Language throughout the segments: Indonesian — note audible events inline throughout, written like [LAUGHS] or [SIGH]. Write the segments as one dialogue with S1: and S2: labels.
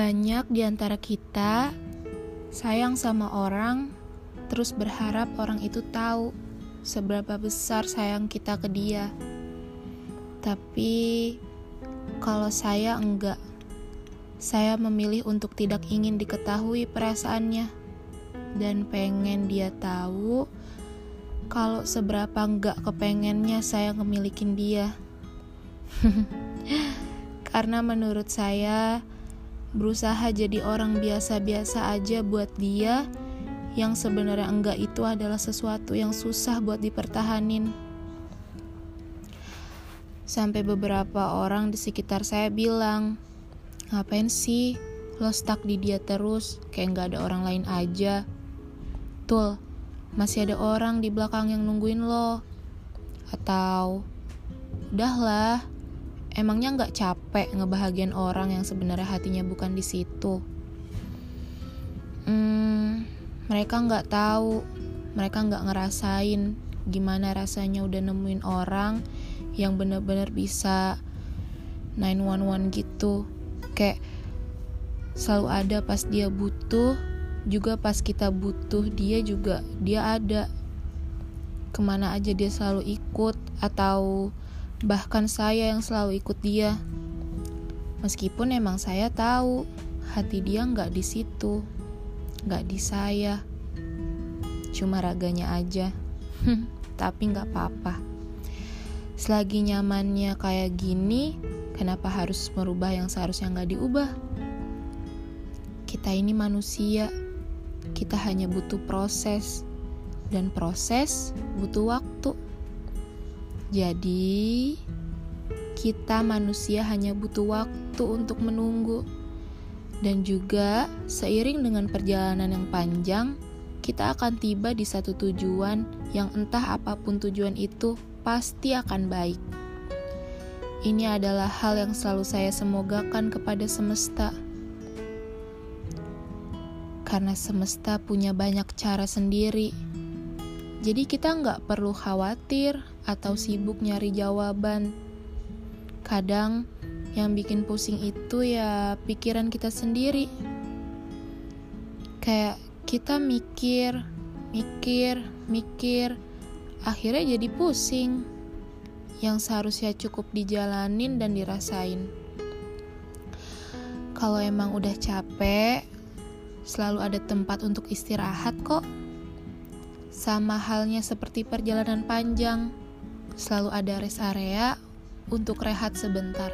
S1: Banyak di antara kita sayang sama orang, terus berharap orang itu tahu seberapa besar sayang kita ke dia. Tapi kalau saya enggak, saya memilih untuk tidak ingin diketahui perasaannya dan pengen dia tahu kalau seberapa enggak kepengennya saya ngemilikin dia. [LAUGHS] Karena menurut saya, berusaha jadi orang biasa-biasa aja buat dia yang sebenarnya enggak itu adalah sesuatu yang susah buat dipertahanin. Sampai beberapa orang di sekitar saya bilang, ngapain sih lo stuck di dia terus, kayak nggak ada orang lain aja. Tul, masih ada orang di belakang yang nungguin lo. Atau, udahlah, Emangnya nggak capek ngebahagian orang yang sebenarnya hatinya bukan di situ? Hmm, mereka nggak tahu, mereka nggak ngerasain gimana rasanya udah nemuin orang yang bener-bener bisa 911 gitu. Kayak selalu ada pas dia butuh, juga pas kita butuh dia juga dia ada. Ke mana aja dia selalu ikut atau Bahkan saya yang selalu ikut dia. Meskipun emang saya tahu hati dia nggak di situ, nggak di saya. Cuma raganya aja. [LAUGHS] Tapi nggak apa-apa. Selagi nyamannya kayak gini, kenapa harus merubah yang seharusnya nggak diubah? Kita ini manusia, kita hanya butuh proses, dan proses butuh waktu. Jadi, kita manusia hanya butuh waktu untuk menunggu, dan juga seiring dengan perjalanan yang panjang, kita akan tiba di satu tujuan yang entah apa pun tujuan itu pasti akan baik. Ini adalah hal yang selalu saya semogakan kepada semesta, karena semesta punya banyak cara sendiri. Jadi kita nggak perlu khawatir atau sibuk nyari jawaban. Kadang yang bikin pusing itu ya pikiran kita sendiri. Kayak kita mikir, mikir, mikir, akhirnya jadi pusing. Yang seharusnya cukup dijalanin dan dirasain. Kalau emang udah capek, selalu ada tempat untuk istirahat kok. Sama halnya seperti perjalanan panjang, selalu ada rest area untuk rehat sebentar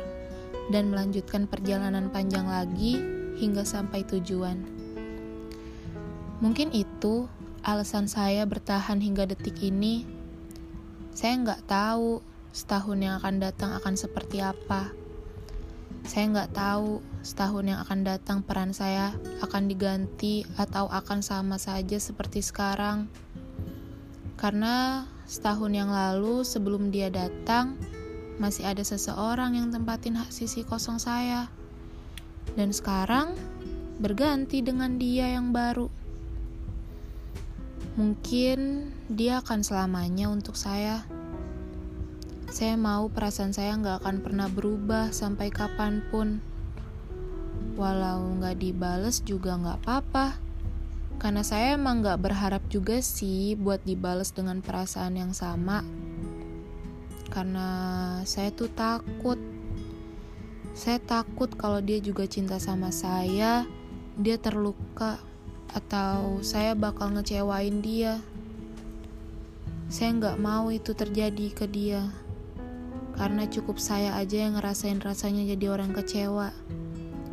S1: dan melanjutkan perjalanan panjang lagi hingga sampai tujuan. Mungkin itu alasan saya bertahan hingga detik ini. Saya nggak tahu setahun yang akan datang akan seperti apa. Saya nggak tahu setahun yang akan datang peran saya akan diganti atau akan sama saja seperti sekarang. Karena setahun yang lalu sebelum dia datang, masih ada seseorang yang tempatin hak sisi kosong saya. Dan sekarang berganti dengan dia yang baru. Mungkin dia akan selamanya untuk saya. Saya mau perasaan saya nggak akan pernah berubah sampai kapan pun. Walau nggak dibales juga nggak apa-apa. Karena saya emang gak berharap juga sih buat dibales dengan perasaan yang sama. Karena saya tuh takut. Saya takut kalau dia juga cinta sama saya, dia terluka, atau saya bakal ngecewain dia. Saya nggak mau itu terjadi ke dia, karena cukup saya aja yang ngerasain rasanya jadi orang kecewa.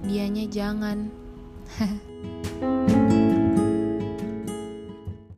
S1: Dianya jangan. [LAUGHS]